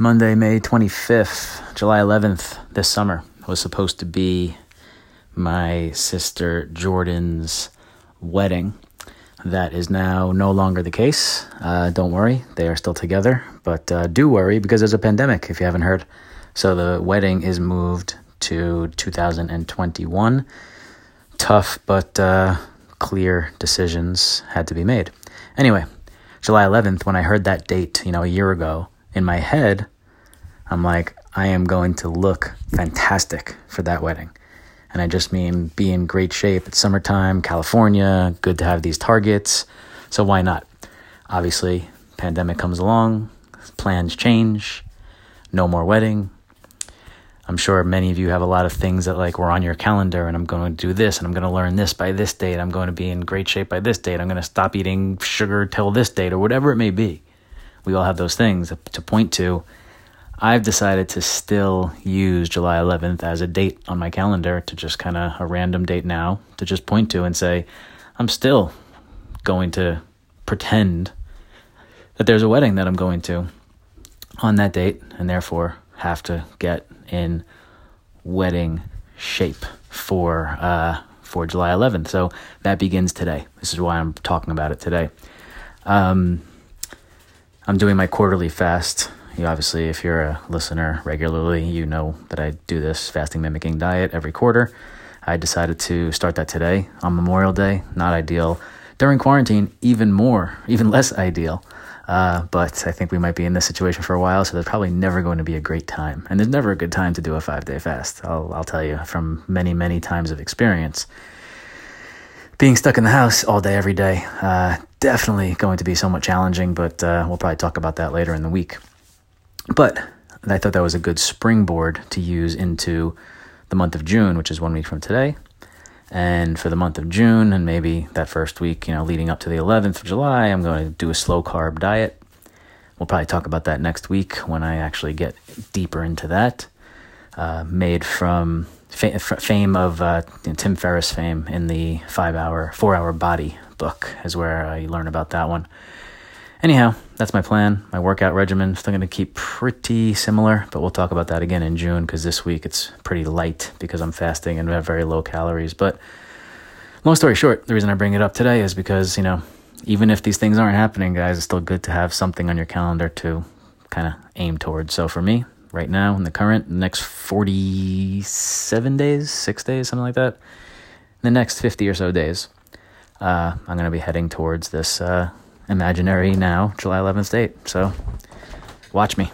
Monday, May 25th, July 11th, this summer was supposed to be my sister Jordan's wedding. That is now no longer the case. Uh, don't worry, they are still together, but uh, do worry because there's a pandemic, if you haven't heard. So the wedding is moved to 2021. Tough but uh, clear decisions had to be made. Anyway, July 11th, when I heard that date, you know, a year ago, in my head, I'm like, I am going to look fantastic for that wedding. And I just mean be in great shape. It's summertime, California, good to have these targets. So why not? Obviously, pandemic comes along, plans change, no more wedding. I'm sure many of you have a lot of things that like were on your calendar and I'm going to do this and I'm going to learn this by this date. I'm going to be in great shape by this date. I'm going to stop eating sugar till this date or whatever it may be we all have those things to point to. I've decided to still use July 11th as a date on my calendar to just kind of a random date now to just point to and say, I'm still going to pretend that there's a wedding that I'm going to on that date and therefore have to get in wedding shape for uh, for July 11th. So that begins today. This is why I'm talking about it today. Um, I'm doing my quarterly fast. You obviously, if you're a listener regularly, you know that I do this fasting mimicking diet every quarter. I decided to start that today on Memorial Day. Not ideal. During quarantine, even more, even less ideal. Uh, but I think we might be in this situation for a while, so there's probably never going to be a great time. And there's never a good time to do a five day fast. I'll, I'll tell you from many, many times of experience being stuck in the house all day, every day, uh, definitely going to be somewhat challenging, but uh, we'll probably talk about that later in the week. But I thought that was a good springboard to use into the month of June, which is one week from today. And for the month of June, and maybe that first week, you know, leading up to the 11th of July, I'm going to do a slow carb diet. We'll probably talk about that next week when I actually get deeper into that. Uh, made from fame of uh, Tim Ferriss fame in the five hour, four hour body book is where I learn about that one. Anyhow, that's my plan. My workout regimen still going to keep pretty similar, but we'll talk about that again in June because this week it's pretty light because I'm fasting and have very low calories. But long story short, the reason I bring it up today is because, you know, even if these things aren't happening, guys, it's still good to have something on your calendar to kind of aim towards. So for me, right now in the current next 47 days, six days, something like that. In the next 50 or so days, uh, I'm going to be heading towards this uh, imaginary now July 11th date. So watch me.